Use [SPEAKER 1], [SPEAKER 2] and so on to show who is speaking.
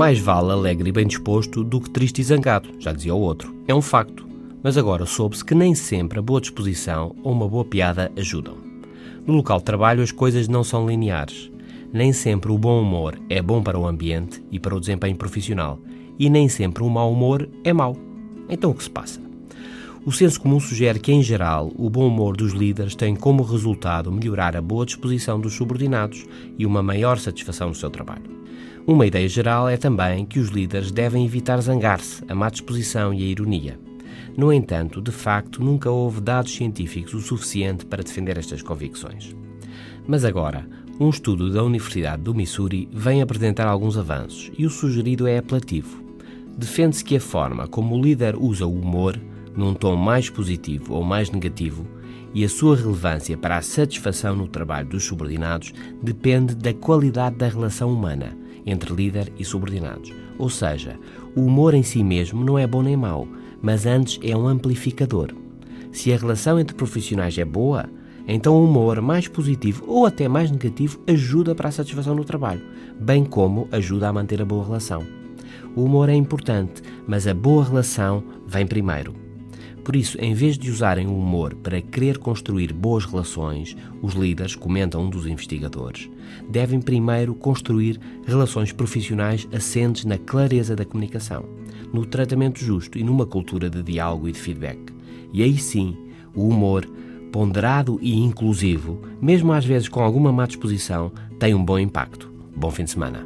[SPEAKER 1] Mais vale alegre e bem disposto do que triste e zangado, já dizia o outro. É um facto. Mas agora soube-se que nem sempre a boa disposição ou uma boa piada ajudam. No local de trabalho as coisas não são lineares. Nem sempre o bom humor é bom para o ambiente e para o desempenho profissional, e nem sempre o mau humor é mau. Então o que se passa? O senso comum sugere que, em geral, o bom humor dos líderes tem como resultado melhorar a boa disposição dos subordinados e uma maior satisfação no seu trabalho. Uma ideia geral é também que os líderes devem evitar zangar-se, a má disposição e a ironia. No entanto, de facto, nunca houve dados científicos o suficiente para defender estas convicções. Mas agora, um estudo da Universidade do Missouri vem apresentar alguns avanços e o sugerido é apelativo. Defende-se que a forma como o líder usa o humor num tom mais positivo ou mais negativo, e a sua relevância para a satisfação no trabalho dos subordinados depende da qualidade da relação humana entre líder e subordinados. Ou seja, o humor em si mesmo não é bom nem mau, mas antes é um amplificador. Se a relação entre profissionais é boa, então o humor mais positivo ou até mais negativo ajuda para a satisfação no trabalho, bem como ajuda a manter a boa relação. O humor é importante, mas a boa relação vem primeiro. Por isso, em vez de usarem o humor para querer construir boas relações, os líderes, comenta um dos investigadores, devem primeiro construir relações profissionais assentes na clareza da comunicação, no tratamento justo e numa cultura de diálogo e de feedback. E aí sim, o humor, ponderado e inclusivo, mesmo às vezes com alguma má disposição, tem um bom impacto. Bom fim de semana.